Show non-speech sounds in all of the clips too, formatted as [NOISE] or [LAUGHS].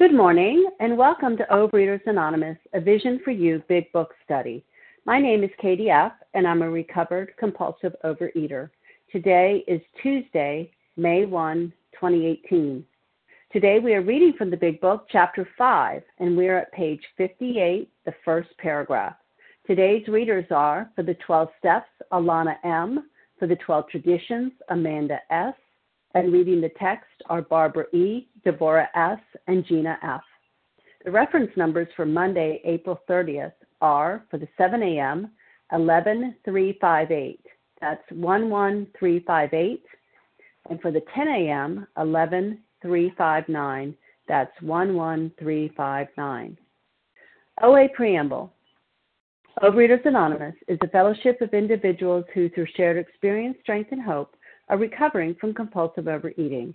Good morning, and welcome to Overeaters Anonymous, a Vision for You Big Book Study. My name is Katie F., and I'm a recovered compulsive overeater. Today is Tuesday, May 1, 2018. Today we are reading from the Big Book, Chapter 5, and we are at page 58, the first paragraph. Today's readers are, for the 12 Steps, Alana M., for the 12 Traditions, Amanda S., and reading the text are Barbara E., Deborah S., and Gina F. The reference numbers for Monday, April 30th are for the 7 a.m. 11358. That's 11358. And for the 10 a.m. 11359. That's 11359. OA Preamble. Overeaters Anonymous is a fellowship of individuals who, through shared experience, strength, and hope, are recovering from compulsive overeating.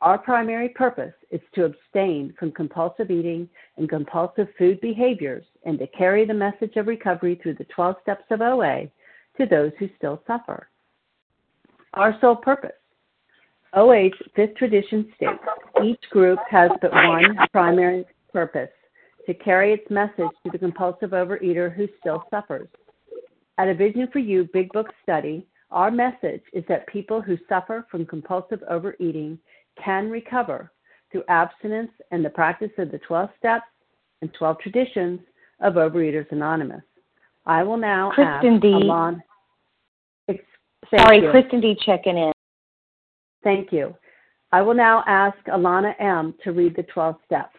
Our primary purpose is to abstain from compulsive eating and compulsive food behaviors and to carry the message of recovery through the 12 steps of OA to those who still suffer. Our sole purpose. OA's fifth tradition states each group has but one primary purpose to carry its message to the compulsive overeater who still suffers. At a Vision for You Big Book study, our message is that people who suffer from compulsive overeating can recover through abstinence and the practice of the 12 steps and 12 traditions of Overeaters Anonymous. I will now Kristen ask D. Alon. Sorry, you. Kristen D. checking in. Thank you. I will now ask Alana M. to read the 12 steps.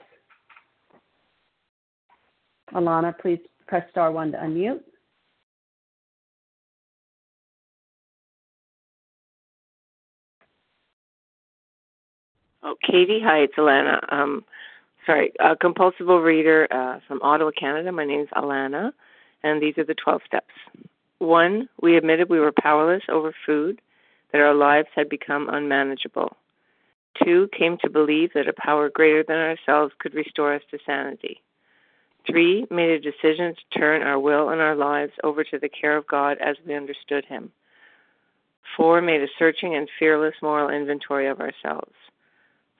Alana, please press star one to unmute. Oh, Katie, hi, it's Alana. Um, sorry, a compulsive overeater uh, from Ottawa, Canada. My name is Alana, and these are the 12 steps. One, we admitted we were powerless over food, that our lives had become unmanageable. Two, came to believe that a power greater than ourselves could restore us to sanity. Three, made a decision to turn our will and our lives over to the care of God as we understood Him. Four, made a searching and fearless moral inventory of ourselves.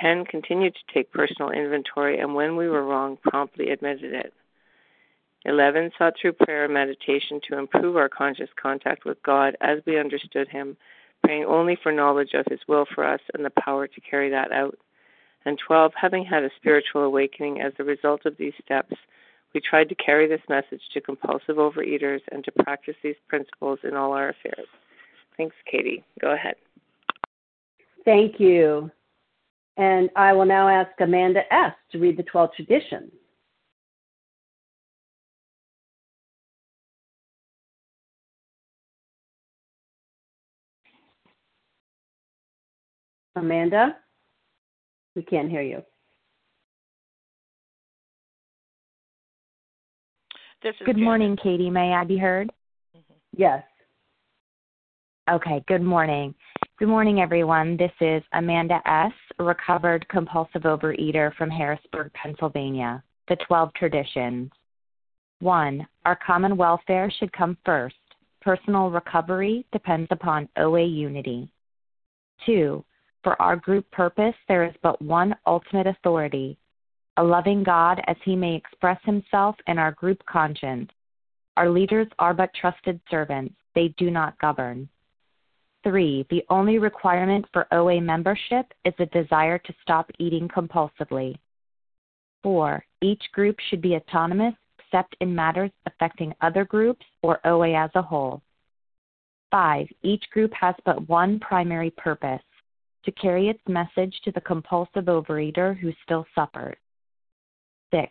10 continued to take personal inventory and when we were wrong, promptly admitted it. 11 sought through prayer and meditation to improve our conscious contact with God as we understood Him, praying only for knowledge of His will for us and the power to carry that out. And 12, having had a spiritual awakening as a result of these steps, we tried to carry this message to compulsive overeaters and to practice these principles in all our affairs. Thanks, Katie. Go ahead. Thank you. And I will now ask Amanda S. to read the 12 traditions. Amanda? We can't hear you. Good morning, Katie. May I be heard? Yes. Okay, good morning. Good morning, everyone. This is Amanda S., recovered compulsive overeater from Harrisburg, Pennsylvania. The 12 traditions. 1. Our common welfare should come first. Personal recovery depends upon OA unity. 2. For our group purpose, there is but one ultimate authority a loving God as he may express himself in our group conscience. Our leaders are but trusted servants, they do not govern. Three, the only requirement for OA membership is a desire to stop eating compulsively. Four, each group should be autonomous except in matters affecting other groups or OA as a whole. 5. Each group has but one primary purpose to carry its message to the compulsive overeater who still suffers. 6.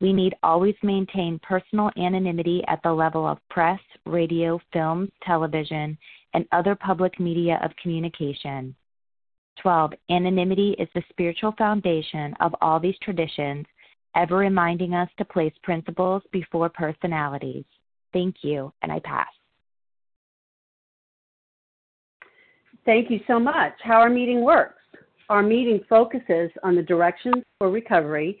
We need always maintain personal anonymity at the level of press, radio, films, television, and other public media of communication. 12. Anonymity is the spiritual foundation of all these traditions, ever reminding us to place principles before personalities. Thank you, and I pass. Thank you so much. How our meeting works. Our meeting focuses on the directions for recovery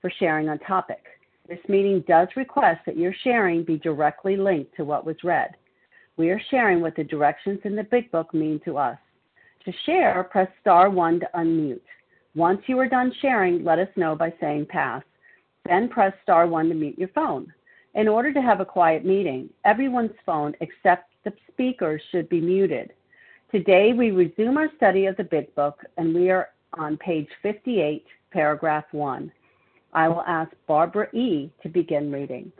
for sharing on topic. This meeting does request that your sharing be directly linked to what was read. We are sharing what the directions in the Big Book mean to us. To share, press star 1 to unmute. Once you are done sharing, let us know by saying pass. Then press star 1 to mute your phone. In order to have a quiet meeting, everyone's phone except the speaker should be muted. Today we resume our study of the Big Book and we are on page 58, paragraph 1. I will ask Barbara E. to begin reading.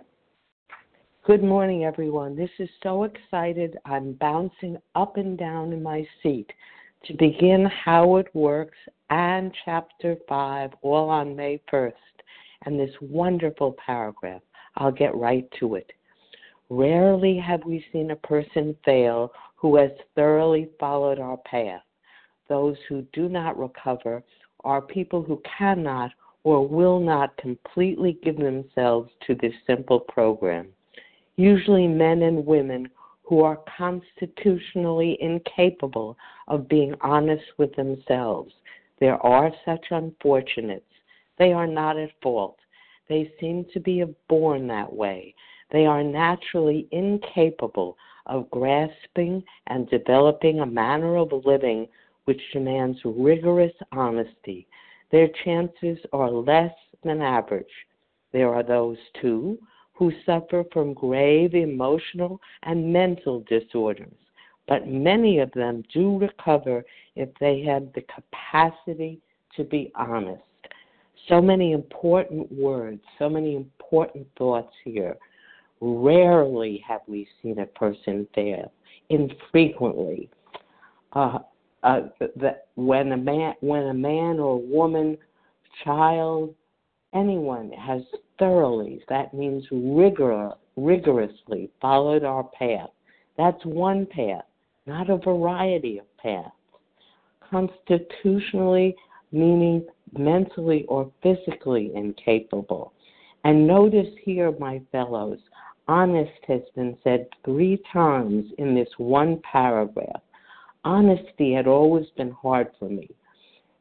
Good morning, everyone. This is so excited. I'm bouncing up and down in my seat to begin How It Works and Chapter 5 all on May 1st and this wonderful paragraph. I'll get right to it. Rarely have we seen a person fail who has thoroughly followed our path. Those who do not recover are people who cannot or will not completely give themselves to this simple program. Usually, men and women who are constitutionally incapable of being honest with themselves. There are such unfortunates. They are not at fault. They seem to be born that way. They are naturally incapable of grasping and developing a manner of living which demands rigorous honesty. Their chances are less than average. There are those, too, who suffer from grave emotional and mental disorders, but many of them do recover if they have the capacity to be honest. So many important words, so many important thoughts here. Rarely have we seen a person fail. Infrequently. Uh, uh, that when a man, when a man or woman, child, anyone has thoroughly, that means rigor, rigorously followed our path. That's one path, not a variety of paths. Constitutionally, meaning mentally or physically incapable. And notice here, my fellows, honest has been said three times in this one paragraph. Honesty had always been hard for me.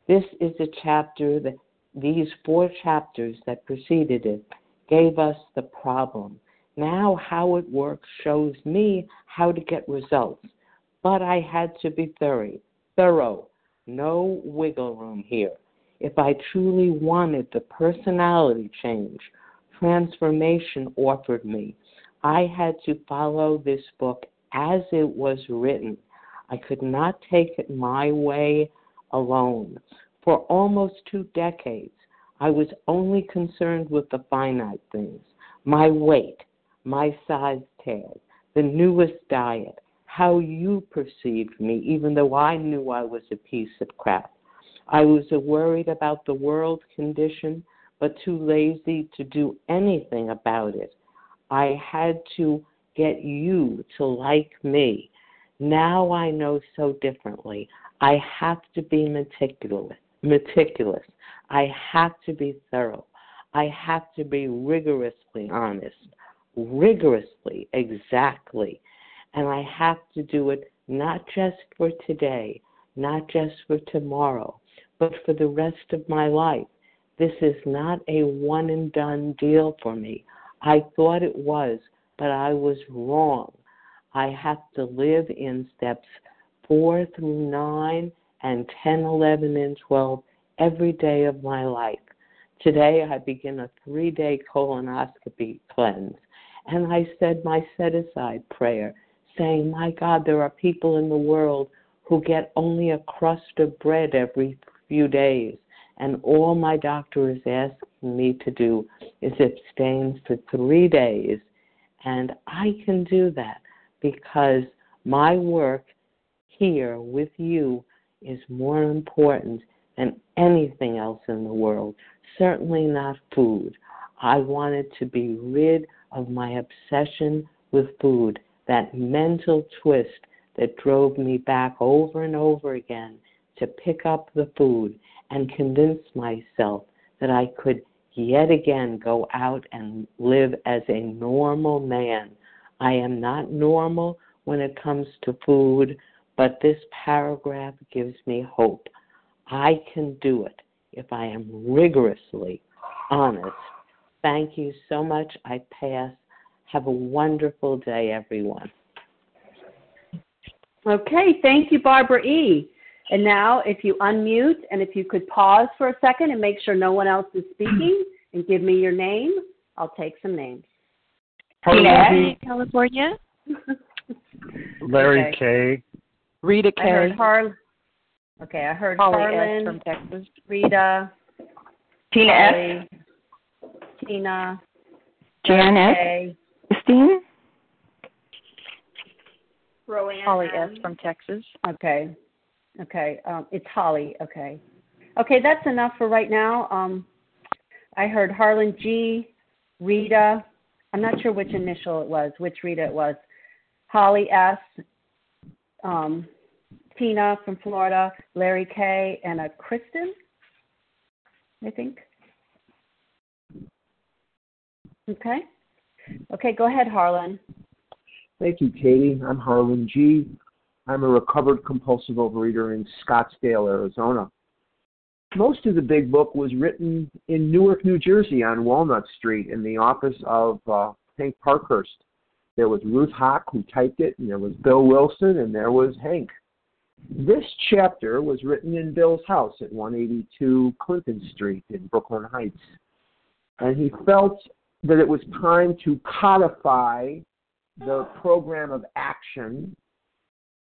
This is a chapter that these four chapters that preceded it gave us the problem. Now, how it works shows me how to get results. But I had to be thorough. Thorough. No wiggle room here. If I truly wanted the personality change transformation offered me, I had to follow this book as it was written. I could not take it my way alone. For almost two decades, I was only concerned with the finite things my weight, my size tag, the newest diet, how you perceived me, even though I knew I was a piece of crap. I was worried about the world condition, but too lazy to do anything about it. I had to get you to like me. Now I know so differently. I have to be meticulous. Meticulous. I have to be thorough. I have to be rigorously honest. Rigorously, exactly. And I have to do it not just for today, not just for tomorrow, but for the rest of my life. This is not a one and done deal for me. I thought it was, but I was wrong. I have to live in steps 4 through 9 and 10, 11, and 12 every day of my life. Today I begin a three day colonoscopy cleanse. And I said my set aside prayer, saying, My God, there are people in the world who get only a crust of bread every few days. And all my doctor is asking me to do is abstain for three days. And I can do that because my work here with you is more important than anything else in the world, certainly not food. I wanted to be rid of my obsession with food, that mental twist that drove me back over and over again to pick up the food and convince myself that I could yet again go out and live as a normal man. I am not normal when it comes to food, but this paragraph gives me hope. I can do it if I am rigorously honest. Thank you so much. I pass. Have a wonderful day, everyone. Okay, thank you, Barbara E. And now, if you unmute and if you could pause for a second and make sure no one else is speaking and give me your name, I'll take some names. Tina California. [LAUGHS] Larry Okay. K. Rita I heard K. Har. Okay, I heard Holly S. Harlan, from Texas. Rita, Tina S. Tina, Jan S. Christine. Roanne. Holly S from Texas. Okay. Okay. Um, it's Holly. Okay. Okay, that's enough for right now. Um, I heard Harlan G, Rita. I'm not sure which initial it was, which Rita it was. Holly S, um, Tina from Florida, Larry K, and a Kristen, I think. Okay. Okay, go ahead, Harlan. Thank you, Katie. I'm Harlan G. I'm a recovered compulsive overeater in Scottsdale, Arizona. Most of the big book was written in Newark, New Jersey on Walnut Street in the office of uh, Hank Parkhurst. There was Ruth Hock who typed it, and there was Bill Wilson, and there was Hank. This chapter was written in Bill's house at 182 Clinton Street in Brooklyn Heights. And he felt that it was time to codify the program of action,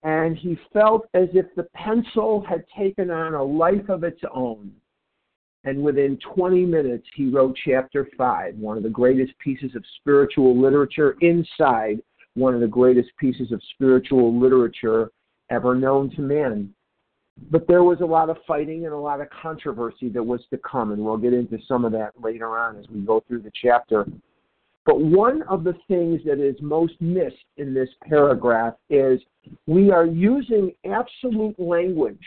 and he felt as if the pencil had taken on a life of its own. And within 20 minutes, he wrote chapter 5, one of the greatest pieces of spiritual literature inside one of the greatest pieces of spiritual literature ever known to man. But there was a lot of fighting and a lot of controversy that was to come, and we'll get into some of that later on as we go through the chapter. But one of the things that is most missed in this paragraph is we are using absolute language.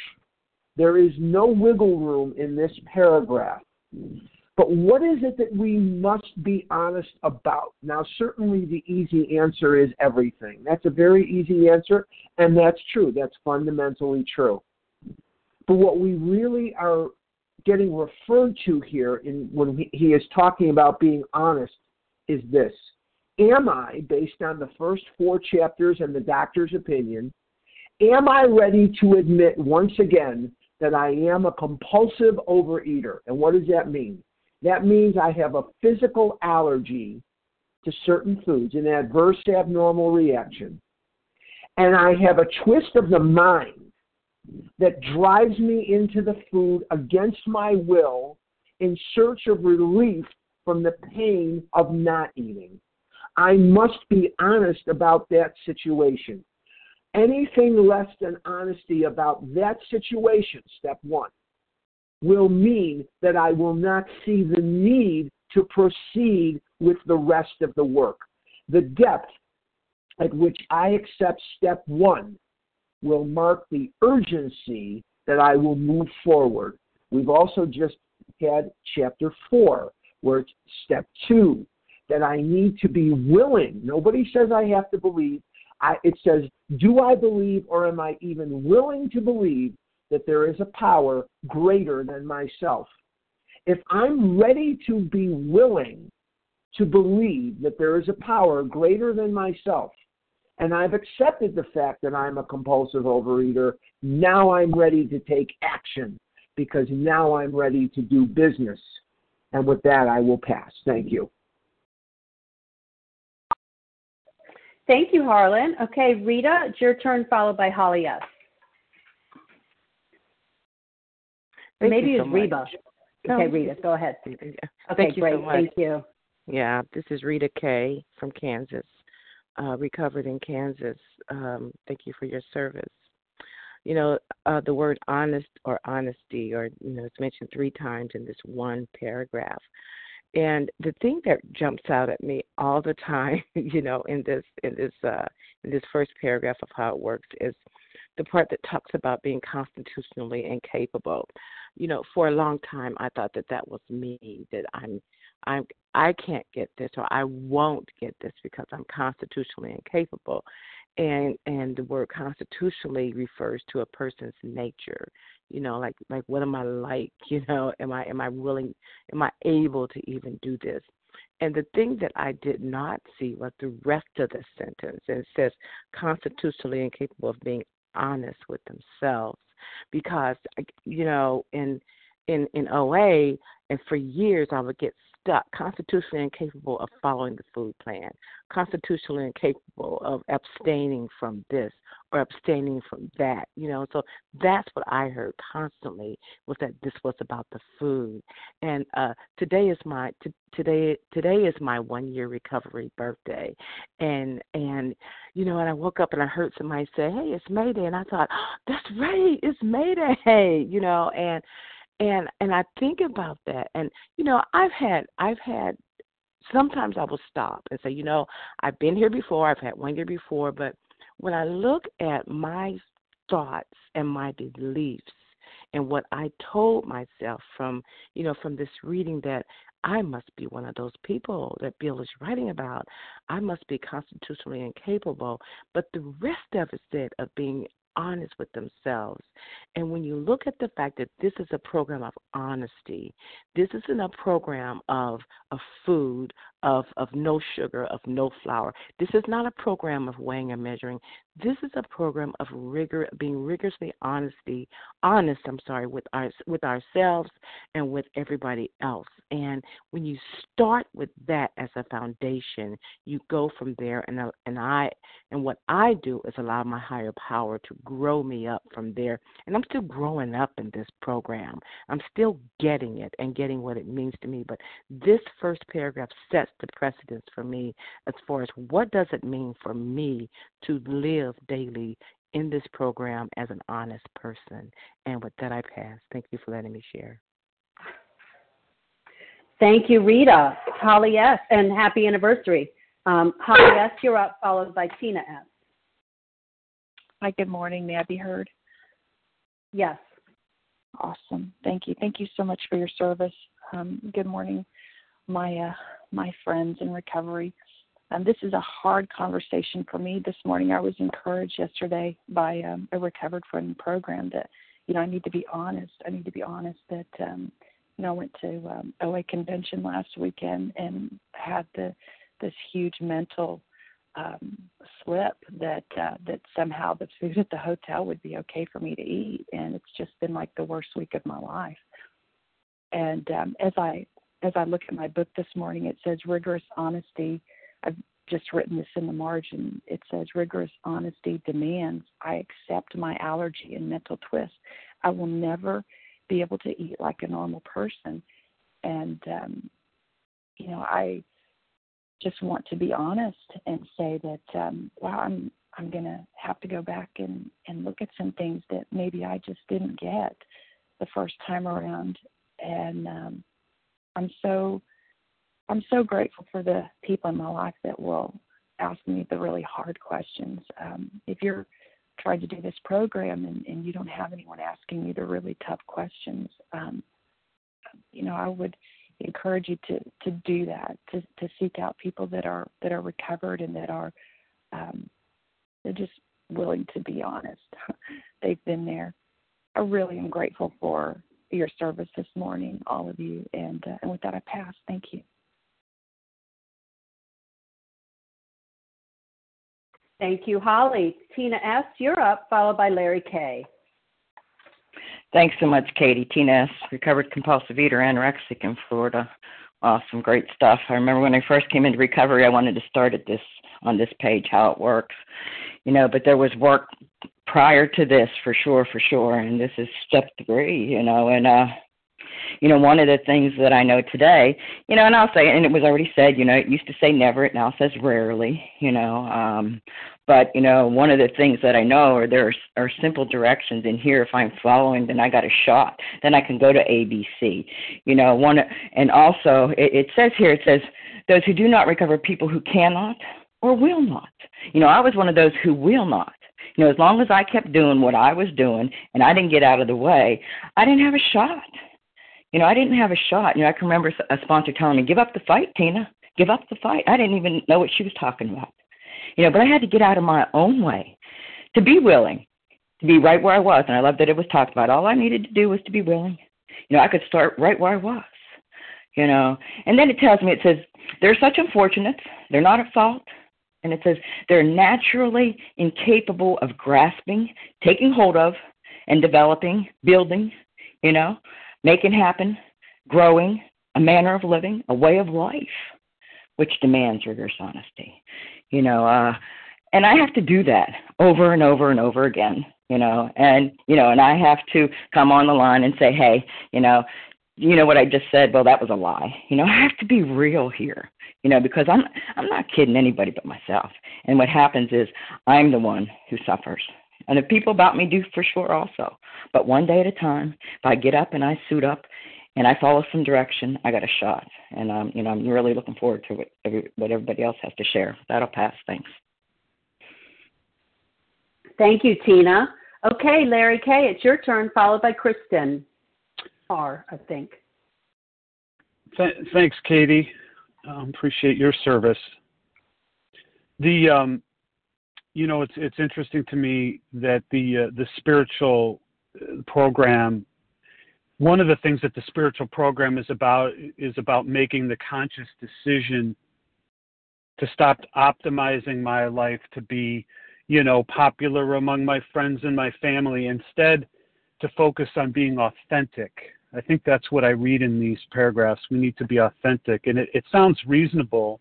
There is no wiggle room in this paragraph. But what is it that we must be honest about? Now, certainly the easy answer is everything. That's a very easy answer, and that's true. That's fundamentally true. But what we really are getting referred to here in when he, he is talking about being honest is this Am I, based on the first four chapters and the doctor's opinion, am I ready to admit once again that I am a compulsive overeater? And what does that mean? That means I have a physical allergy to certain foods, an adverse abnormal reaction. And I have a twist of the mind that drives me into the food against my will in search of relief from the pain of not eating. I must be honest about that situation. Anything less than honesty about that situation, step one, will mean that I will not see the need to proceed with the rest of the work. The depth at which I accept step one will mark the urgency that I will move forward. We've also just had chapter four, where it's step two, that I need to be willing. Nobody says I have to believe. I, it says, do I believe or am I even willing to believe that there is a power greater than myself? If I'm ready to be willing to believe that there is a power greater than myself, and I've accepted the fact that I'm a compulsive overeater, now I'm ready to take action because now I'm ready to do business. And with that, I will pass. Thank you. Thank you, Harlan. Okay, Rita, it's your turn, followed by Holly S. Thank Maybe you it's so Reba. much. Okay, No. Rita, go ahead. Yeah. Okay, Thank you great. so much. Thank you. Yeah, this is Rita Kay from Kansas, uh, recovered in Kansas. Um, thank you for your service. You know, uh, the word honest or honesty, or you know, it's mentioned three times in this one paragraph. And the thing that jumps out at me all the time, [LAUGHS] you know, in this in this uh, in this first paragraph of how it works is the part that talks about being constitutionally incapable. You know, for a long time, I thought that that was me, that I'm I'm I can't get this or I won't get this because I'm constitutionally incapable. And and the word constitutionally refers to a person's nature. You know, like like what am I like? [LAUGHS] You know, am I am I willing am I able to even do this? And the thing that I did not see was the rest of the sentence. And it says constitutionally incapable of being honest with themselves. Because you know, in in in OA and for years I would get stuck, constitutionally incapable of following the food plan, constitutionally incapable of abstaining from this or abstaining from that. You know, so that's what I heard constantly was that this was about the food. And uh today is my t- today today is my one year recovery birthday. And and you know, and I woke up and I heard somebody say, Hey, it's May Day." and I thought, That's right, it's May Day." [LAUGHS] you know, and and and I think about that and you know I've had I've had sometimes I will stop and say you know I've been here before I've had one year before but when I look at my thoughts and my beliefs and what I told myself from you know from this reading that I must be one of those people that Bill is writing about. I must be constitutionally incapable. But the rest of it said of being honest with themselves. And when you look at the fact that this is a program of honesty, this isn't a program of of food, of of no sugar, of no flour. This is not a program of weighing and measuring. This is a program of rigor, being rigorously honesty, honest. I'm sorry, with our with ourselves and with everybody else. And when you start with that as a foundation, you go from there. And uh, and I and what I do is allow my higher power to grow me up from there. And I'm still growing up in this program. I'm still getting it and getting what it means to me. But this first paragraph sets the precedence for me as far as what does it mean for me to live daily in this program as an honest person. And with that, I pass. Thank you for letting me share. Thank you, Rita. Holly S. And happy anniversary. Um, Holly [COUGHS] S., you're up, followed by Tina S. Hi, good morning. May I be heard? Yes. Awesome. Thank you. Thank you so much for your service. Um, good morning, my uh, my friends in recovery. Um, this is a hard conversation for me this morning. I was encouraged yesterday by um, a recovered friend program that you know I need to be honest. I need to be honest that um, you know I went to um, OA convention last weekend and had the this huge mental um, slip that uh, that somehow the food at the hotel would be okay for me to eat, and it's just been like the worst week of my life. And um, as I as I look at my book this morning, it says rigorous honesty. I've just written this in the margin. It says rigorous honesty demands I accept my allergy and mental twist. I will never be able to eat like a normal person. And um you know, I just want to be honest and say that um wow, I'm I'm going to have to go back and and look at some things that maybe I just didn't get the first time around and um I'm so I'm so grateful for the people in my life that will ask me the really hard questions. Um, if you're trying to do this program and, and you don't have anyone asking you the really tough questions, um, you know, I would encourage you to to do that to to seek out people that are that are recovered and that are um, they're just willing to be honest. [LAUGHS] They've been there. I really am grateful for your service this morning, all of you, and uh, and with that I pass. Thank you. Thank you, Holly. Tina S., you're up, followed by Larry K. Thanks so much, Katie. Tina S., recovered compulsive eater, anorexic in Florida. Awesome, great stuff. I remember when I first came into recovery, I wanted to start at this on this page how it works, you know. But there was work prior to this for sure, for sure, and this is step three, you know. And uh, you know, one of the things that I know today, you know, and I'll say, and it was already said, you know, it used to say never, it now says rarely, you know. Um, but you know, one of the things that I know are there are, are simple directions in here. If I'm following, then I got a shot. Then I can go to ABC. You know, one, and also it, it says here, it says those who do not recover, people who cannot or will not. You know, I was one of those who will not. You know, as long as I kept doing what I was doing and I didn't get out of the way, I didn't have a shot. You know, I didn't have a shot. You know, I can remember a sponsor telling me, "Give up the fight, Tina. Give up the fight." I didn't even know what she was talking about. You know, but I had to get out of my own way to be willing, to be right where I was. And I love that it was talked about. All I needed to do was to be willing. You know, I could start right where I was. You know, and then it tells me, it says, they're such unfortunates. They're not at fault. And it says they're naturally incapable of grasping, taking hold of, and developing, building, you know, making happen, growing, a manner of living, a way of life, which demands rigorous honesty. You know, uh, and I have to do that over and over and over again. You know, and you know, and I have to come on the line and say, hey, you know, you know what I just said? Well, that was a lie. You know, [LAUGHS] I have to be real here. You know, because I'm I'm not kidding anybody but myself. And what happens is I'm the one who suffers. And the people about me do for sure also. But one day at a time, if I get up and I suit up and I follow some direction, I got a shot. And um, you know, I'm really looking forward to what, every, what everybody else has to share. That'll pass. Thanks. Thank you, Tina. Okay, Larry K., it's your turn, followed by Kristen R., I think. Th- thanks, Katie. Um, appreciate your service. The um, you know, it's it's interesting to me that the uh, the spiritual uh, program. One of the things that the spiritual program is about is about making the conscious decision to stop optimizing my life to be, you know, popular among my friends and my family. Instead, to focus on being authentic. I think that's what I read in these paragraphs. We need to be authentic, and it, it sounds reasonable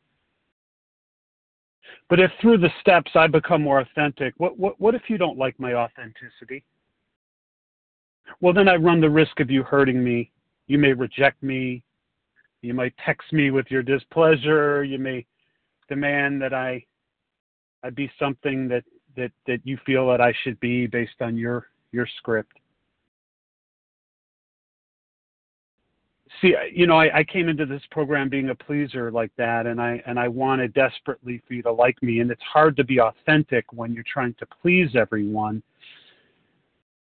but if through the steps I become more authentic, what, what, what if you don't like my authenticity? Well, then I run the risk of you hurting me. You may reject me. You might text me with your displeasure. You may demand that I I be something that, that, that you feel that I should be based on your your script. See you know I, I came into this program being a pleaser like that and i and i wanted desperately for you to like me and it's hard to be authentic when you're trying to please everyone.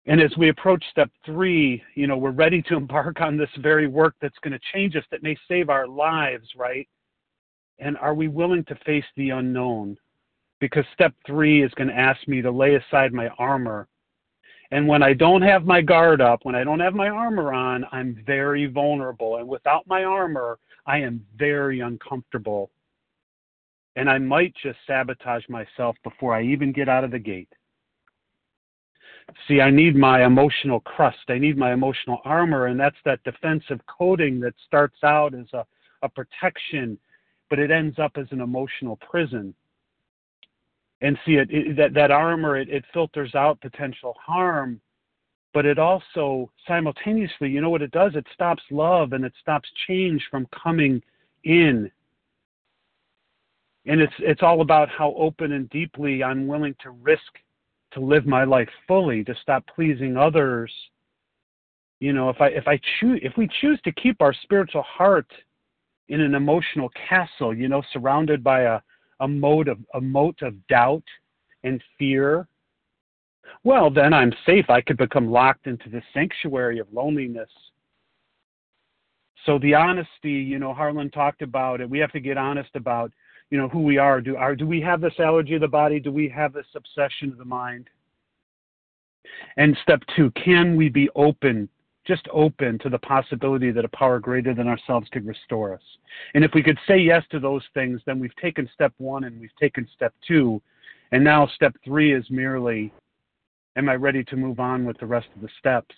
And as we approach step three you know we're ready to [LAUGHS] embark on this very work that's going to change us that may save our lives right? And are we willing to face the unknown? Because step three is going to ask me to lay aside my armor and when I don't have my guard up, when I don't have my armor on, I'm very vulnerable. And without my armor, I am very uncomfortable. And I might just sabotage myself before I even get out of the gate. See, I need my emotional crust. I need my emotional armor. And that's that defensive coating that starts out as a, a protection but it ends up as an emotional prison. And see it, it that that armor it, it filters out potential harm, but it also simultaneously, you know what it does? It stops love and it stops change from coming in. And it's it's all about how open and deeply I'm willing to risk to live my life fully, to stop pleasing others. You know, if I if I choose if we choose to keep our spiritual heart in an emotional castle, you know, surrounded by a, a moat of a moat of doubt and fear, well then I'm safe. I could become locked into the sanctuary of loneliness. So the honesty, you know, Harlan talked about it. We have to get honest about you know who we are do are do we have this allergy of the body do we have this obsession of the mind and step two can we be open just open to the possibility that a power greater than ourselves could restore us and if we could say yes to those things then we've taken step one and we've taken step two and now step three is merely am i ready to move on with the rest of the steps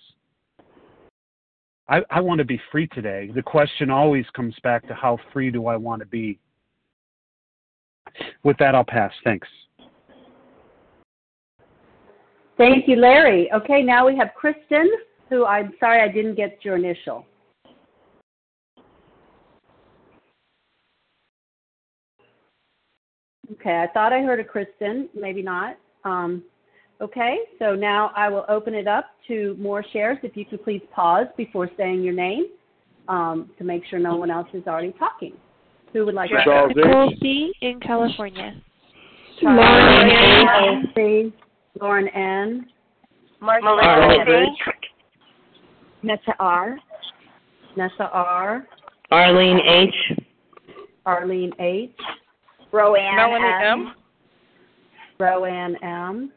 I, I want to be free today. The question always comes back to how free do I want to be? With that, I'll pass. Thanks. Thank you, Larry. Okay, now we have Kristen, who I'm sorry I didn't get your initial. Okay, I thought I heard a Kristen, maybe not. Um, okay, so now I will open it up to more shares. If you could please pause before saying your name um, to make sure no one else is already talking. Who would like to Charles Nicole C. in California. Lauren C. Lauren N. Melissa C. Nessa R. Nessa R. Arlene H. Arlene H. Roanne Melanie M. M. Roanne M.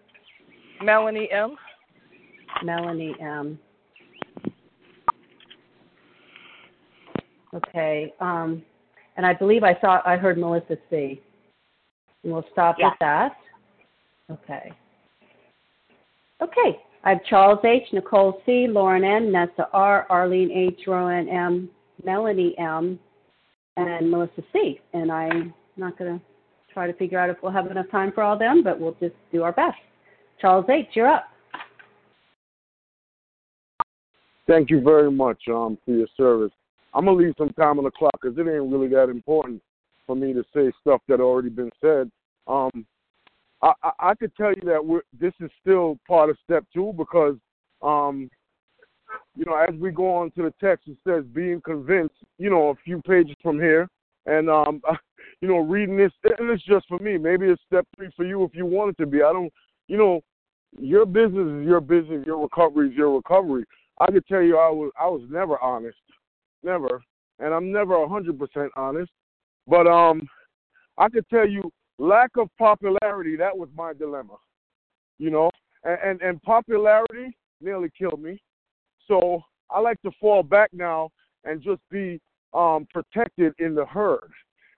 Melanie M. Melanie M. Okay. Um, and I believe I saw I heard Melissa C. And we'll stop Yeah. with that. Okay. Okay. I have Charles H, Nicole C, Lauren N, Nessa R, Arlene H, Rowan M, Melanie M, and Melissa C. And I'm not going to try to figure out if we'll have enough time for all them, but we'll just do our best. Charles H, you're up. Thank you very much um, for your service. I'm gonna leave some time on the clock because it ain't really that important for me to say stuff that already been said. Um, I, I, I could tell you that we're, this is still part of step two because, um, you know, as we go on to the text, it says being convinced. You know, a few pages from here, and um, [LAUGHS] you know, reading this, and it's just for me. Maybe it's step three for you if you want it to be. I don't, you know, your business is your business. Your recovery is your recovery. I could tell you, I was I was never honest, never, and I'm never a hundred percent honest. But um, I could tell you, lack of popularity that was my dilemma, you know, and and, and popularity nearly killed me. So I like to fall back now and just be um protected in the herd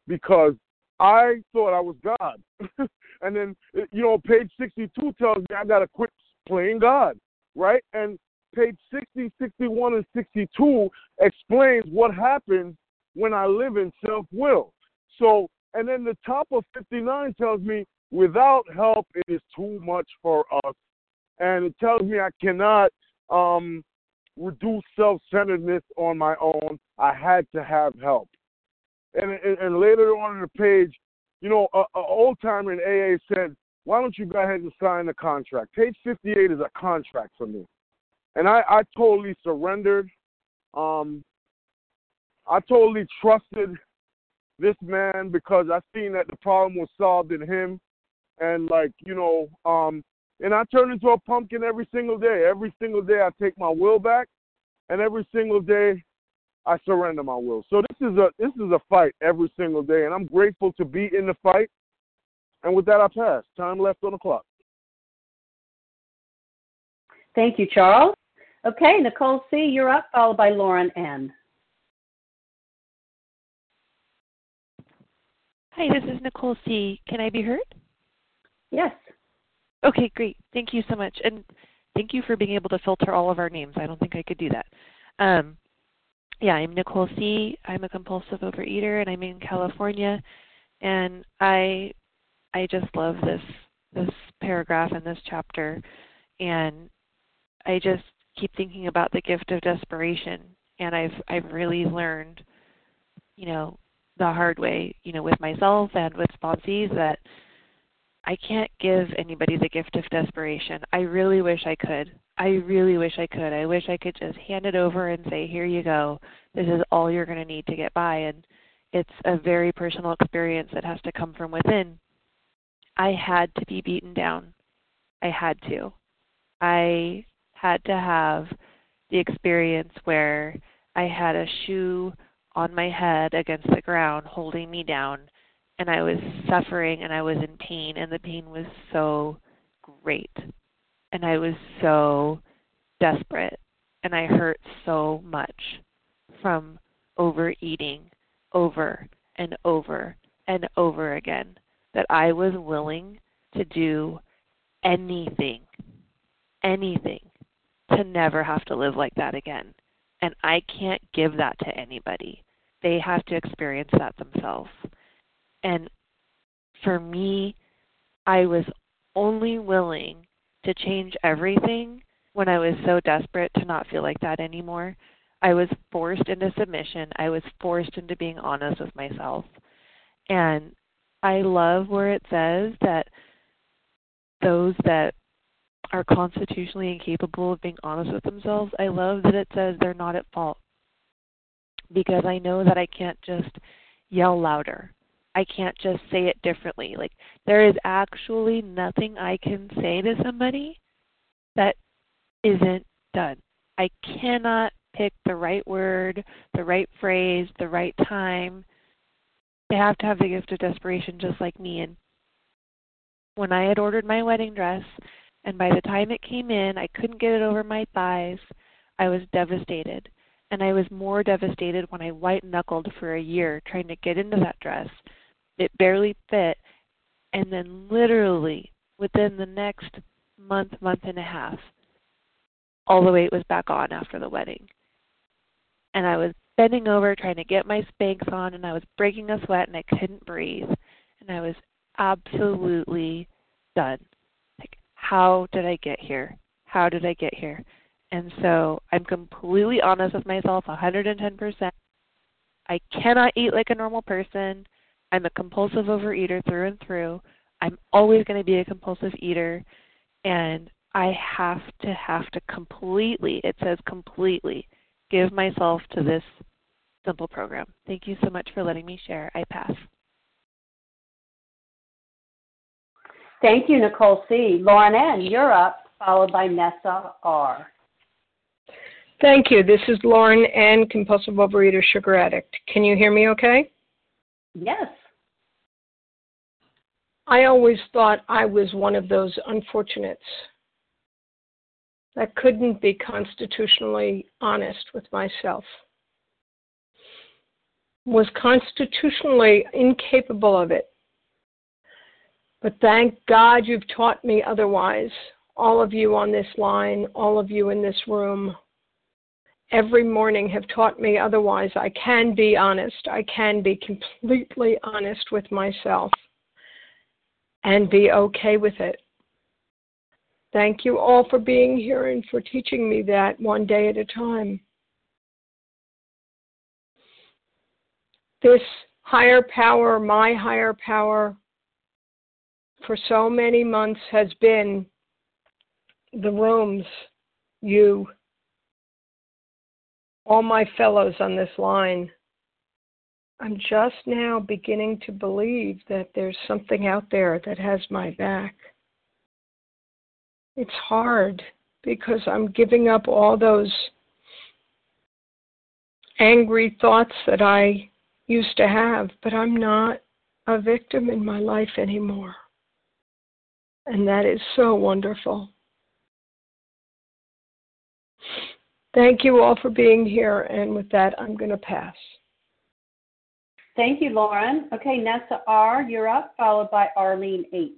because I thought I was God, [LAUGHS] and then you know, page sixty-two tells me I gotta quit playing God, right? And page 60, 61, and 62 explains what happens when I live in self will. So, and then the top of 59 tells me without help, it is too much for us. And it tells me I cannot um, reduce self centeredness on my own. I had to have help. And, and, and later on in the page, you know, an old timer in AA said, why don't you go ahead and sign the contract? Page 58 is a contract for me and I, I totally surrendered. Um, I totally trusted this man because I seen that the problem was solved in him, and like you know, um, and I turn into a pumpkin every single day. Every single day I take my will back, and every single day I surrender my will. So this is a this is a fight every single day, and I'm grateful to be in the fight. And with that, I pass. Time left on the clock. Thank you, Charles. Okay, Nicole C., you're up, followed by Lauren N. Hi, this is Nicole C. Can I be heard? Yes. Okay, great. Thank you so much. And thank you for being able to filter all of our names. I don't think I could do that. Um, yeah, I'm Nicole C. I'm a compulsive overeater, and I'm in California. And I, I just love this this paragraph in this chapter, and I just keep thinking about the gift of desperation. And I've I've really learned, you know, the hard way, you know, with myself and with sponsees that I can't give anybody the gift of desperation. I really wish I could. I really wish I could. I wish I could just hand it over and say, "Here you go. This is all you're going to need to get by." And it's a very personal experience that has to come from within. I had to be beaten down. I had to. I had to have the experience where I had a shoe on my head against the ground holding me down and I was suffering and I was in pain and the pain was so great. And I was so desperate and I hurt so much from overeating over and over and over again that I was willing to do anything anything to never have to live like that again. And I can't give that to anybody they have to experience that themselves. And for me, I was only willing to change everything when I was so desperate to not feel like that anymore. I was forced into submission. I was forced into being honest with myself. And I love where it says that those that are constitutionally incapable of being honest with themselves, I love that it says they're not at fault because I know that I can't just yell louder. I can't just say it differently. Like there is actually nothing I can say to somebody that isn't done. I cannot pick the right word, the right phrase, the right time. They have to have the gift of desperation just like me and when I had ordered my wedding dress and by the time it came in I couldn't get it over my thighs, I was devastated and I was more devastated when I white knuckled for a year trying to get into that dress. It barely fit, and then literally within the next month, month and a half, all the weight was back on after the wedding. And I was bending over trying to get my Spanx on, and I was breaking a sweat, and I couldn't breathe. And I was absolutely done. Like, how did I get here? How did I get here? And so I'm completely honest with myself 110%. I cannot eat like a normal person. I'm a compulsive overeater through and through. I'm always going to be a compulsive eater. And I have to have to completely, it says completely, give myself to this simple program. Thank you so much for letting me share. I pass. Thank you, Nicole C. Lauren N., you're up, followed by Nessa R. Thank you. This is Lauren N., compulsive overeater, sugar addict. Can you hear me okay? Yes. I always thought I was one of those unfortunates that couldn't be constitutionally honest with myself, was constitutionally incapable of it. But thank God you've taught me otherwise. All of you on this line, all of you in this room, every morning have taught me otherwise. I can be honest. I can be completely honest with myself and be okay with it. Thank you all for being here and for teaching me that one day at a time. This higher power, my higher power, for so many months has been the rooms, you, all my fellows on this line, I'm just now beginning to believe that there's something out there that has my back. It's hard because I'm giving up all those angry thoughts that I used to have, but I'm not a victim in my life anymore. And that is so wonderful. Thank you all for being here, and with that, I'm going to pass. Thank you, Lauren. Okay, Nessa R., you're up, followed by Arlene H.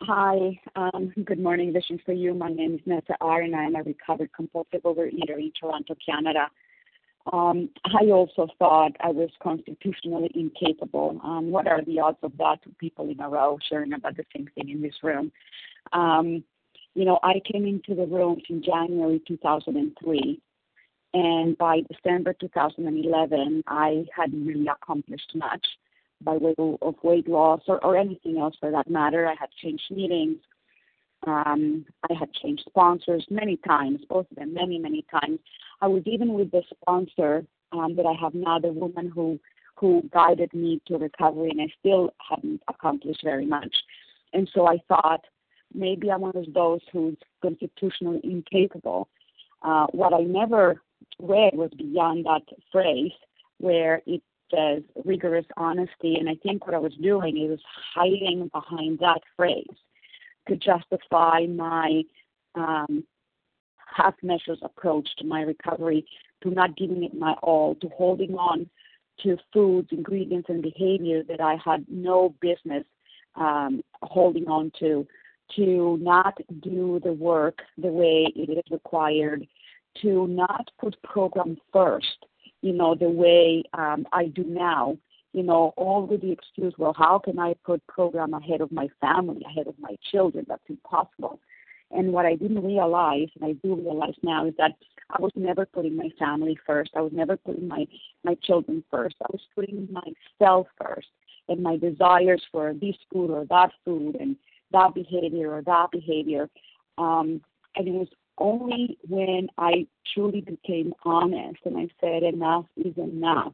Hi, um, good morning. This is for you. My name is Nessa R, and I am a recovered compulsive overeater in Toronto, Canada. Um, I also thought I was constitutionally incapable. Um, what are the odds of that? Two people in a row sharing about the same thing in this room. Um, you know, I came into the room in January 2003, and by December 2011, I hadn't really accomplished much by way of weight loss or, or anything else for that matter. I had changed meetings. Um, I had changed sponsors many times, both of them many, many times. I was even with the sponsor um, that I have now, the woman who who guided me to recovery, and I still hadn't accomplished very much. And so I thought maybe I'm one of those who's constitutionally incapable. Uh, what I never read was beyond that phrase where it says rigorous honesty, and I think what I was doing is hiding behind that phrase to justify my um, half measures approach to my recovery, to not giving it my all, to holding on to foods, ingredients, and behaviors that I had no business um, holding on to, to not do the work the way it is required, to not put program first, you know, the way um, I do now, you know, all with the excuse, well, how can I put program ahead of my family, ahead of my children? That's impossible. And what I didn't realize, and I do realize now, is that I was never putting my family first. I was never putting my my children first. I was putting myself first, and my desires for this food or that food, and that behavior or that behavior. Um, and it was only when I truly became honest and I said enough is enough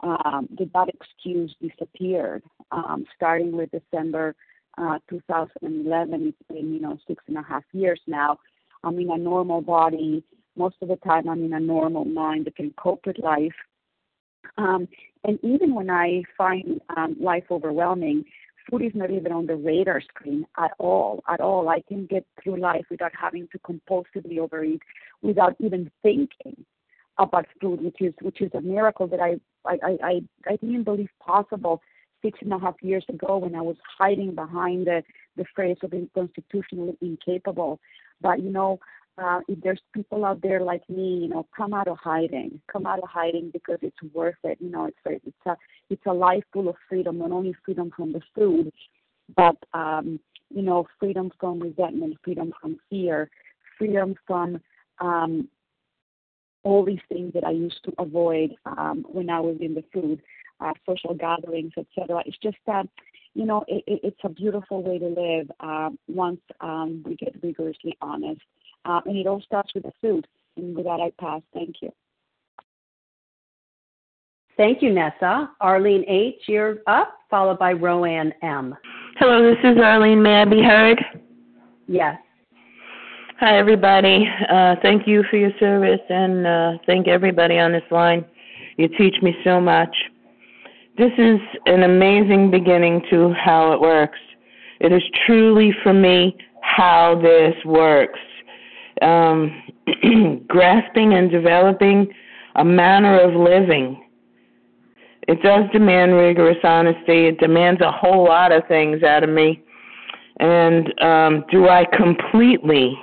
um, that excuse disappeared. Um, starting with December uh, 2011, it's been you know six and a half years now. I'm in a normal body. Most of the time, I'm in a normal mind that can cope with life. Um, and even when I find um, life overwhelming, food is not even on the radar screen at all. At all, I can get through life without having to compulsively overeat, without even thinking about food, which is which is a miracle that I I I I didn't believe possible six and a half years ago when I was hiding behind the the phrase of being constitutionally incapable. But you know, uh, if there's people out there like me, you know, come out of hiding, come out of hiding because it's worth it. You know, it's a, it's a it's a life full of freedom, not only freedom from the food, but um, you know, freedom from resentment, freedom from fear, freedom from um, all these things that I used to avoid um, when I was in the food, uh, social gatherings, etc. It's just that, you know, it, it, it's a beautiful way to live uh, once um, we get rigorously honest. Uh, and it all starts with the food. And with that, I pass. Thank you. Thank you, Nessa. Arlene H., you're up, followed by Roanne M. Hello, this is Arlene. May I be heard? Yes. Hi, everybody. Uh, thank you for your service, and uh, thank everybody on this line. You teach me so much. This is an amazing beginning to how it works. It is truly for me how this works. Um, [CLEARS THROAT] grasping and developing a manner of living. It does demand rigorous honesty. It demands a whole lot of things out of me. And um, do I completely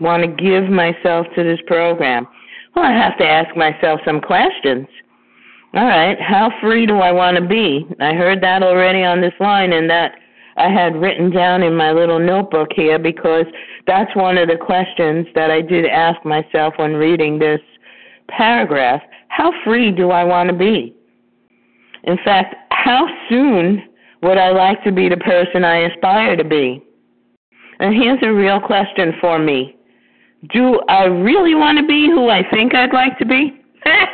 want to give myself to this program? Well, I have to ask myself some questions. All right, how free do I want to be? I heard that already on this line, and that I had written down in my little notebook here because that's one of the questions that I did ask myself when reading this paragraph. How free do I want to be? In fact, how soon would I like to be the person I aspire to be? And here's a real question for me do I really want to be who I think I'd like to be?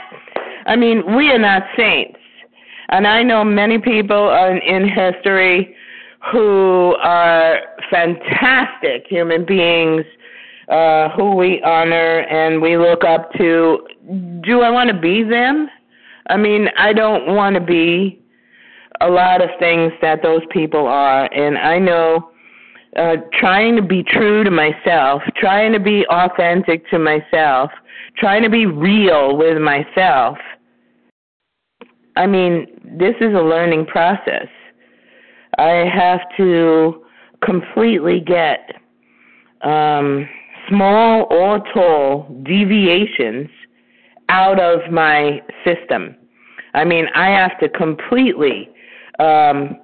[LAUGHS] I mean, we are not saints. And I know many people in history who are fantastic human beings uh, who we honor and we look up to. Do I want to be them? I mean, I don't want to be a lot of things that those people are. And I know uh, trying to be true to myself, trying to be authentic to myself, trying to be real with myself. I mean, this is a learning process. I have to completely get um, small or tall deviations out of my system. I mean, I have to completely um,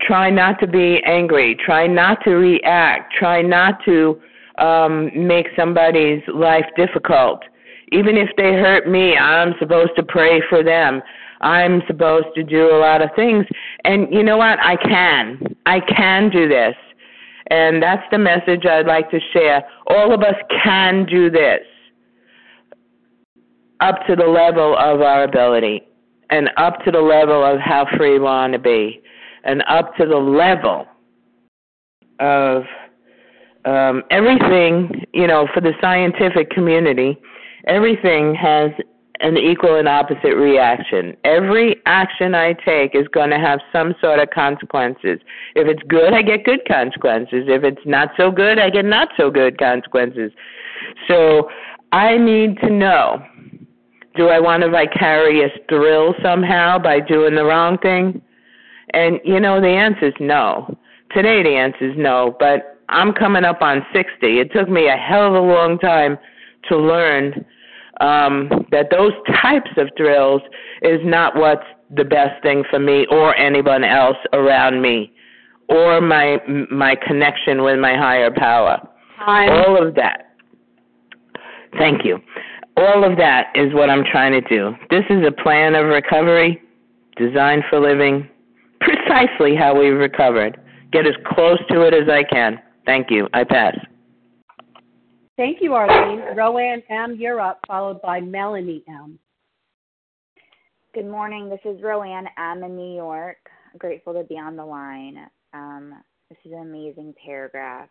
try not to be angry, try not to react, try not to um, make somebody's life difficult. Even if they hurt me, I'm supposed to pray for them. I'm supposed to do a lot of things. And you know what? I can. I can do this. And that's the message I'd like to share. All of us can do this up to the level of our ability and up to the level of how free we want to be and up to the level of um, everything, you know, for the scientific community, everything has an equal and opposite reaction. Every action I take is going to have some sort of consequences. If it's good, I get good consequences. If it's not so good, I get not so good consequences. So I need to know do I want a vicarious thrill somehow by doing the wrong thing? And you know, the answer is no. Today, the answer is no, but I'm coming up on 60. It took me a hell of a long time to learn um, that those types of drills is not what's the best thing for me or anyone else around me or my my connection with my higher power. Time. All of that. Thank you. All of that is what I'm trying to do. This is a plan of recovery designed for living precisely how we've recovered. Get as close to it as I can. Thank you. I pass. Thank you, Arlene. Rowan M., you're up, followed by Melanie M. Good morning. This is Rowan M. in New York. Grateful to be on the line. Um, this is an amazing paragraph.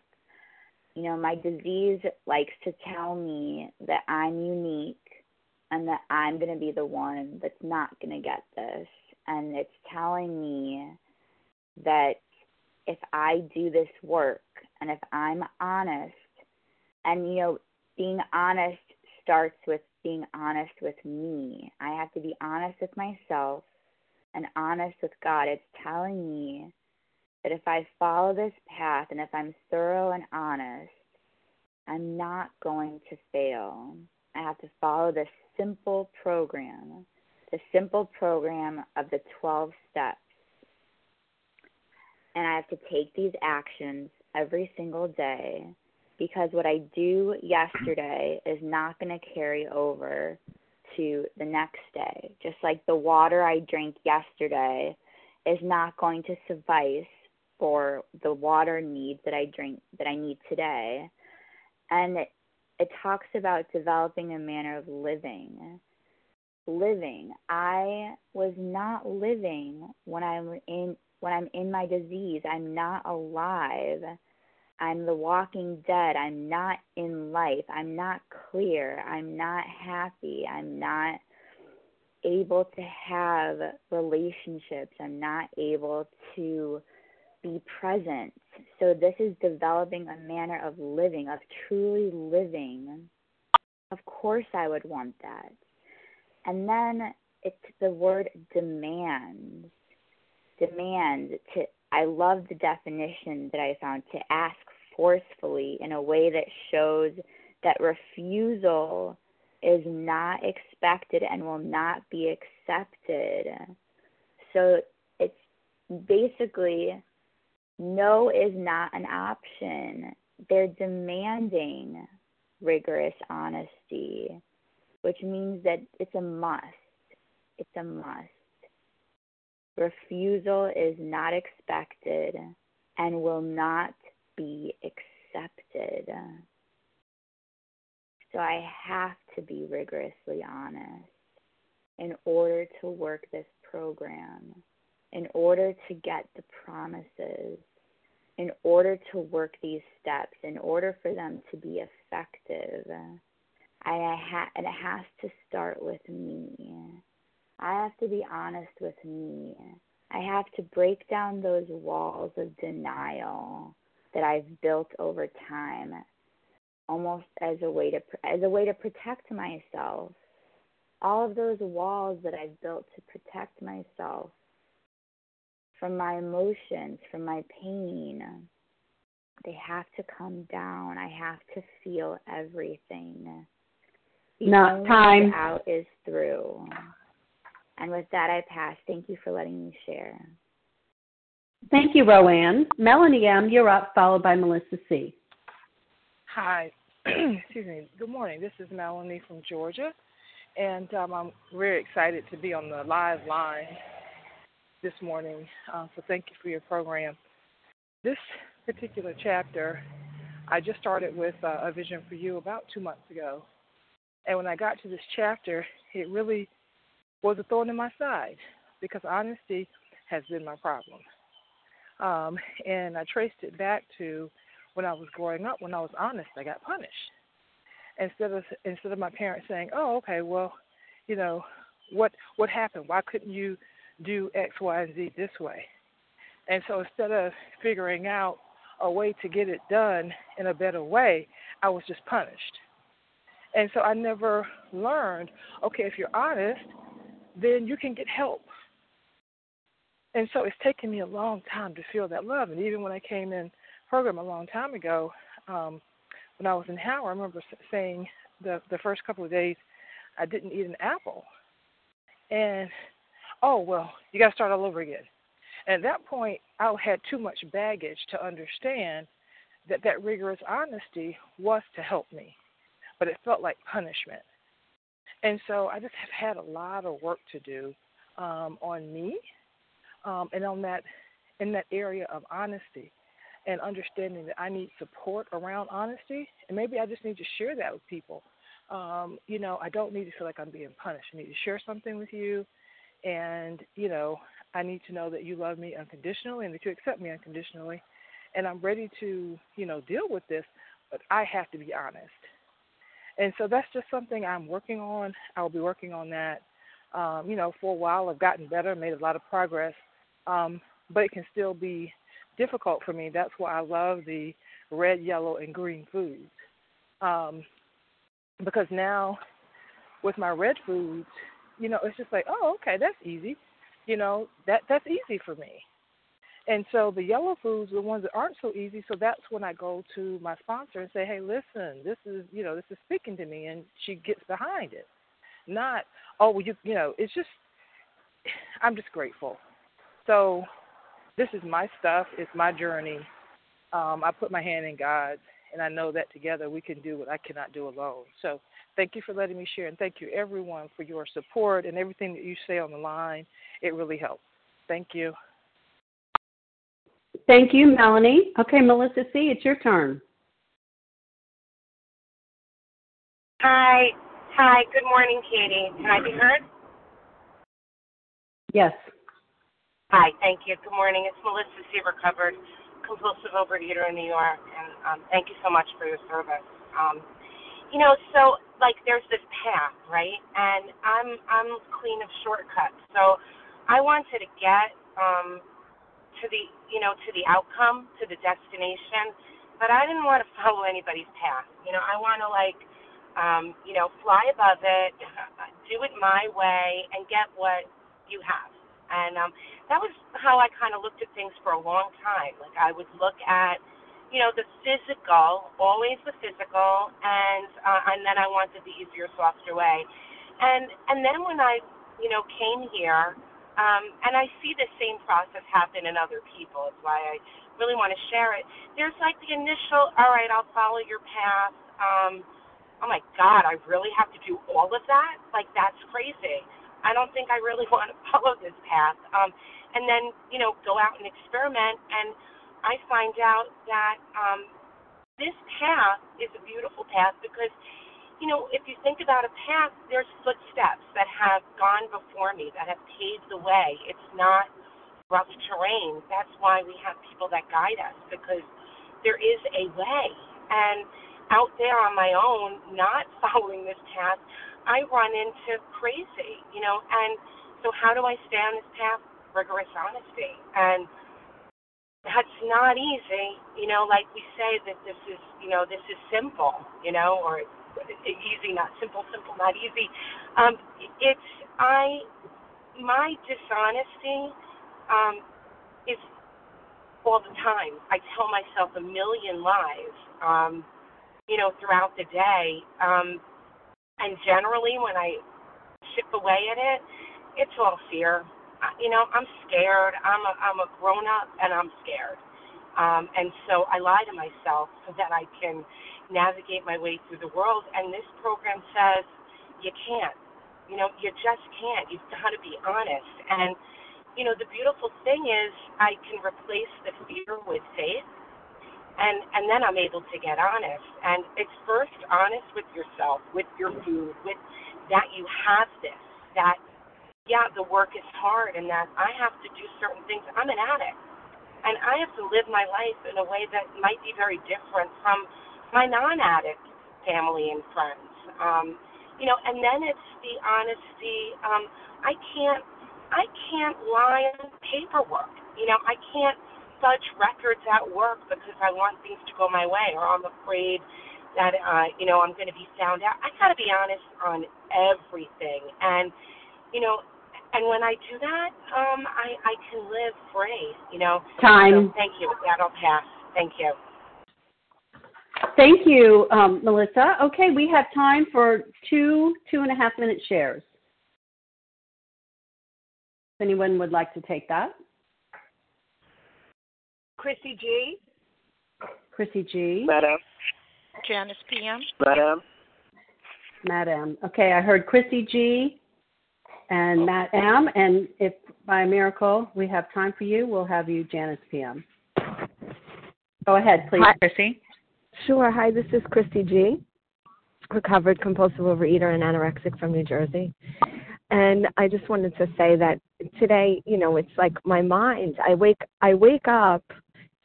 You know, my disease likes to tell me that I'm unique and that I'm going to be the one that's not going to get this. And it's telling me that if I do this work and if I'm honest, and you know, being honest starts with being honest with me. I have to be honest with myself and honest with God. It's telling me that if I follow this path and if I'm thorough and honest, I'm not going to fail. I have to follow this simple program, the simple program of the 12 steps. And I have to take these actions every single day because what I do yesterday is not going to carry over to the next day. Just like the water I drank yesterday is not going to suffice for the water needs that I drink that I need today. And it, it talks about developing a manner of living. Living. I was not living when I'm in when I'm in my disease. I'm not alive I'm the walking dead. I'm not in life. I'm not clear. I'm not happy. I'm not able to have relationships. I'm not able to be present. So, this is developing a manner of living, of truly living. Of course, I would want that. And then it's the word demand. Demand to I love the definition that I found to ask forcefully in a way that shows that refusal is not expected and will not be accepted. So it's basically no is not an option. They're demanding rigorous honesty, which means that it's a must. It's a must. Refusal is not expected and will not be accepted. So I have to be rigorously honest in order to work this program, in order to get the promises, in order to work these steps, in order for them to be effective. I ha- and it has to start with me. I have to be honest with me. I have to break down those walls of denial that I've built over time almost as a way to as a way to protect myself. All of those walls that I've built to protect myself from my emotions, from my pain, they have to come down. I have to feel everything. The Not time. out is through. And with that, I pass. Thank you for letting me share. Thank you, Roanne. Melanie M., you're up, followed by Melissa C. Hi. [CLEARS THROAT] Excuse me. Good morning. This is Melanie from Georgia, and um, I'm very excited to be on the live line this morning. Uh, so thank you for your program. This particular chapter, I just started with uh, a vision for you about two months ago, and when I got to this chapter, it really was a thorn in my side because honesty has been my problem. Um, and I traced it back to when I was growing up. When I was honest, I got punished. Instead of instead of my parents saying, "Oh, okay, well, you know, what what happened? Why couldn't you do X, Y, and Z this way?" And so instead of figuring out a way to get it done in a better way, I was just punished. And so I never learned, okay, if you're honest, then you can get help. And so it's taken me a long time to feel that love. And even when I came in program a long time ago, um, when I was in Howard, I remember saying the the first couple of days I didn't eat an apple, and oh well, you got to start all over again. And at that point, I had too much baggage to understand that that rigorous honesty was to help me, but it felt like punishment. And so I just have had a lot of work to do um, on me um, and on that in that area of honesty and understanding that I need support around honesty, and maybe I just need to share that with people. Um, you know, I don't need to feel like I'm being punished. I need to share something with you, and you know, I need to know that you love me unconditionally and that you accept me unconditionally, and I'm ready to, you know, deal with this. But I have to be honest, and so that's just something I'm working on. I'll be working on that. Um, you know, for a while I've gotten better, made a lot of progress, um, but it can still be difficult for me. That's why I love the red, yellow, and green foods. Um, because now with my red foods, you know, it's just like, oh, okay, that's easy. You know, that that's easy for me. And so the yellow foods are the ones that aren't so easy. So that's when I go to my sponsor and say, hey, listen, this is, you know, this is speaking to me, and she gets behind it. Not, oh, well, you, you know, it's just, [SIGHS] I'm just grateful. So this is my stuff. It's my journey. Um, I put my hand in God's, and I know that together we can do what I cannot do alone. So thank you for letting me share, and thank you everyone for your support and everything that you say on the line. It really helps. Thank you. Thank you, Melanie. Okay, Melissa C., it's your turn. Hi. Hi. Good morning, Katie. Can I be heard? Yes. Hi, thank you. Good morning. It's Melissa C. Recovered compulsive overeater in New York, and um, thank you so much for your service. Um, you know, so like there's this path, right? And I'm I'm clean of shortcuts, so I wanted to get um, to the you know to the outcome, to the destination, but I didn't want to follow anybody's path. You know, I want to like um, you know fly above it, [LAUGHS] do it my way, and get what you have. And um, that was how I kind of looked at things for a long time. Like I would look at, you know, the physical, always the physical, and uh, and then I wanted the easier, softer way. And and then when I, you know, came here, um, and I see the same process happen in other people. It's why I really want to share it. There's like the initial, all right, I'll follow your path. Um, oh my God, I really have to do all of that? Like that's crazy. I don't think I really [LAUGHS] want to follow this path. Um, and then, you know, go out and experiment. And I find out that um, this path is a beautiful path because, you know, if you think about a path, there's footsteps that have gone before me, that have paved the way. It's not rough terrain. That's why we have people that guide us because there is a way. And out there on my own, not [LAUGHS] following this path, I run into crazy, you know, and so how do I stay on this path? Rigorous honesty. And that's not easy, you know, like we say that this is, you know, this is simple, you know, or easy, not simple, simple, not easy. Um, it's, I, my dishonesty um, is all the time. I tell myself a million lies, um, you know, throughout the day. Um, and generally, when I chip away at it, it's all fear. You know, I'm scared. I'm a I'm a grown up, and I'm scared. Um, and so I lie to myself so that I can navigate my way through the world. And this program says you can't. You know, you just can't. You've got to be honest. And you know, the beautiful thing is I can replace the fear with faith and and then I'm able to get honest. And it's first honest with yourself, with your food, with that you have this, that yeah, the work is hard and that I have to do certain things. I'm an addict. And I have to live my life in a way that might be very different from my non addict family and friends. Um, you know, and then it's the honesty. Um, I can't I can't lie on paperwork. You know, I can't fudge records at work because I want things to go my way or I'm afraid that uh, you know, I'm gonna be found out. I gotta be honest on everything. And, you know, and when I do that, um, I, I can live free, you know. Time. So thank you. With that I'll pass. Thank you. Thank you, um, Melissa. Okay, we have time for two two and a half minute shares. If anyone would like to take that. Chrissy G. Chrissy G. Madam. Janice PM. Madam. Madam. Okay, I heard Chrissy G. and Matt M. And if by miracle we have time for you, we'll have you Janice PM. Go ahead, please, Hi. Chrissy. Sure. Hi, this is Christy G, recovered compulsive overeater and anorexic from New Jersey. And I just wanted to say that today, you know, it's like my mind. I wake I wake up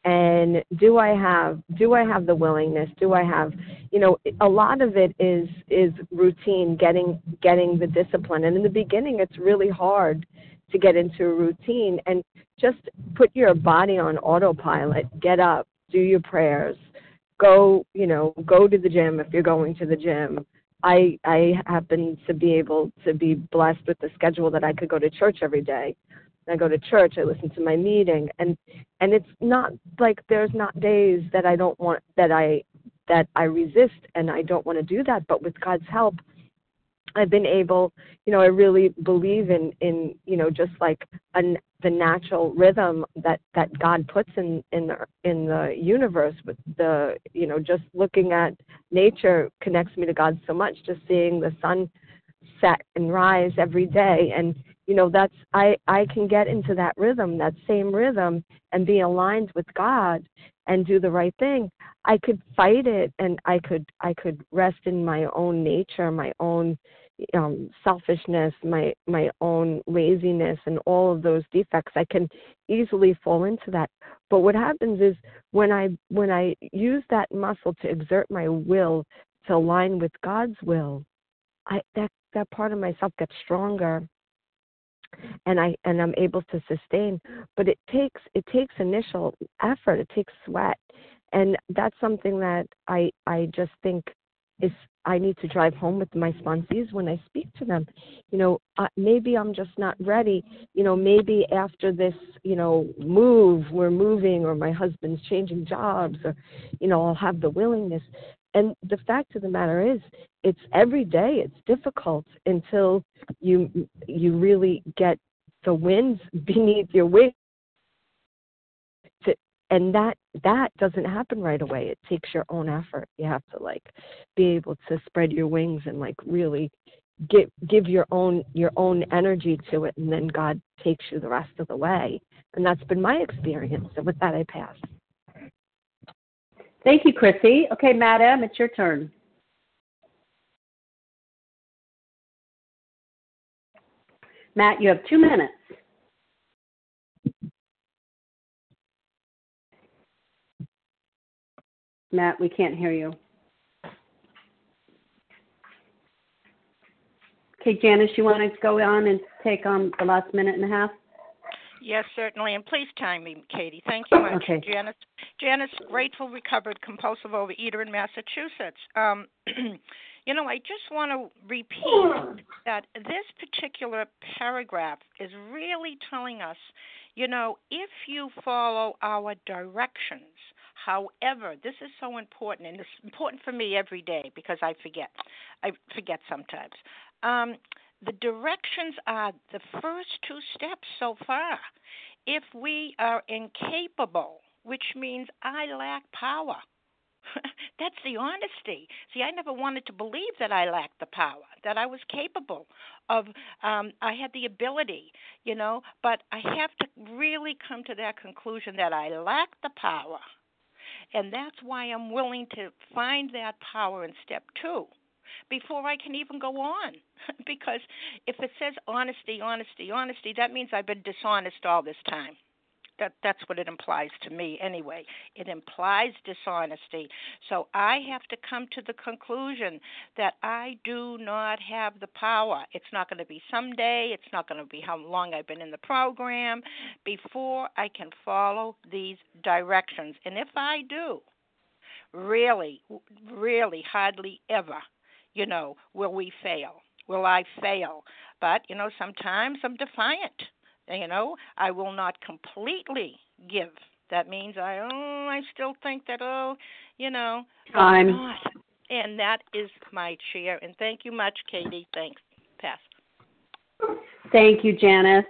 and do I have do I have the willingness? Do I have you know, a lot of it is is routine, getting getting the discipline. And in the beginning it's really hard to get into a routine and just put your body on autopilot. Get up, do your prayers, go, you know, go to the gym if you're going to the gym. I I happen to be able to be blessed with the schedule that I could go to church every day. I go to church, I listen to my meeting and and it's not like there's not days that I don't want that I that I resist and I don't want to do that, but with God's help I've been able, you know, I really believe in in you know just like an the natural rhythm that that God puts in in the in the universe with the you know just looking at nature connects me to God so much just seeing the sun set and rise every day. And you know that's I I can get into that rhythm that same rhythm and be aligned with God and do the right thing. I could fight it and I could I could rest in my own nature my own um, selfishness, my my own laziness, and all of those defects, I can easily fall into that. But what happens is when I when I use that muscle to exert my will to align with God's will, I that that part of myself gets stronger, and I and I'm able to sustain. But it takes it takes initial effort. It takes sweat, and that's something that I I just think is I need to drive home with my sponsees when I speak to them. You know, uh, maybe I'm just not ready. You know, maybe after this, you know, move, we're moving, or my husband's changing jobs, or, you know, I'll have the willingness. And the fact of the matter is, it's every day. It's difficult until you you really get the winds [LAUGHS] beneath your wings and that that doesn't happen right away it takes your own effort you have to like be able to spread your wings and like really give give your own your own energy to it and then god takes you the rest of the way and that's been my experience and with that i pass Thank you, Chrissy. Okay, Matt M., it's your turn. Matt, you have two minutes. Matt, we can't hear you. Okay, Janice, you want to go on and take on the last minute and a half? Yes, certainly. And please time me, Katie. Thank you much. Okay. Janice, Janice, grateful recovered compulsive overeater in Massachusetts. Um, [CLEARS THROAT] You know, I just want to repeat that this particular paragraph is really telling us, you know, if you follow our directions, however, this is so important, and it's important for me every day because I forget. I forget sometimes. Um, the directions are the first two steps so far. If we are incapable, which means I lack power, [LAUGHS] That's the honesty. See, I never wanted to believe that I lacked the power, that I was capable of, um, I had the ability, you know, but I have to really come to that conclusion that I lack the power. And that's why I'm willing to find that power in step two before I can even go on. [LAUGHS] because if it says honesty, honesty, honesty, that means I've been dishonest all this time that that's what it implies to me anyway. It implies dishonesty. So I have to come to the conclusion that I do not have the power. It's not going to be someday, it's not going to be how long I've been in the program before I can follow these directions. And if I do, really, really hardly ever, you know, will we fail. Will I fail? But, you know, sometimes I'm defiant you know, I will not completely give. That means I oh I still think that oh, you know, time. Oh, and that is my chair. And thank you much, Katie. Thanks. Pass. Thank you, Janice.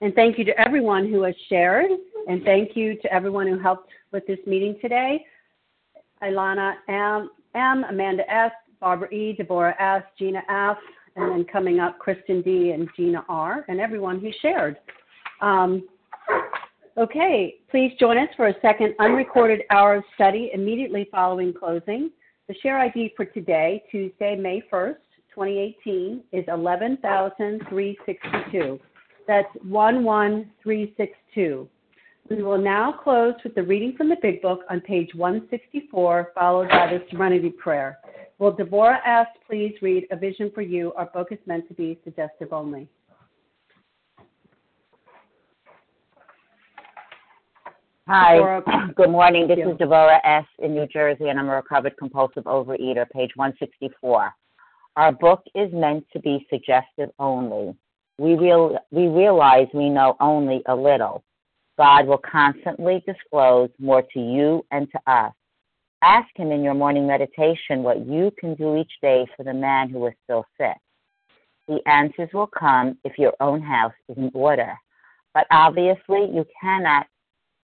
And thank you to everyone who has shared. And thank you to everyone who helped with this meeting today. Ilana M, M Amanda S, Barbara E, Deborah S, Gina F, and then coming up, Kristen D and Gina R, and everyone who shared. Um, okay, please join us for a second unrecorded hour of study immediately following closing. The share ID for today, Tuesday, May 1st, 2018, is 11,362. That's 11362. We will now close with the reading from the Big Book on page 164, followed by the Serenity Prayer. Will Deborah S. please read A Vision for You? Our book is meant to be suggestive only. Hi, [COUGHS] good morning. This is Deborah S. in New Jersey, and I'm a recovered compulsive overeater, page 164. Our book is meant to be suggestive only. We, real, we realize we know only a little. God will constantly disclose more to you and to us. Ask Him in your morning meditation what you can do each day for the man who is still sick. The answers will come if your own house is in order. But obviously, you cannot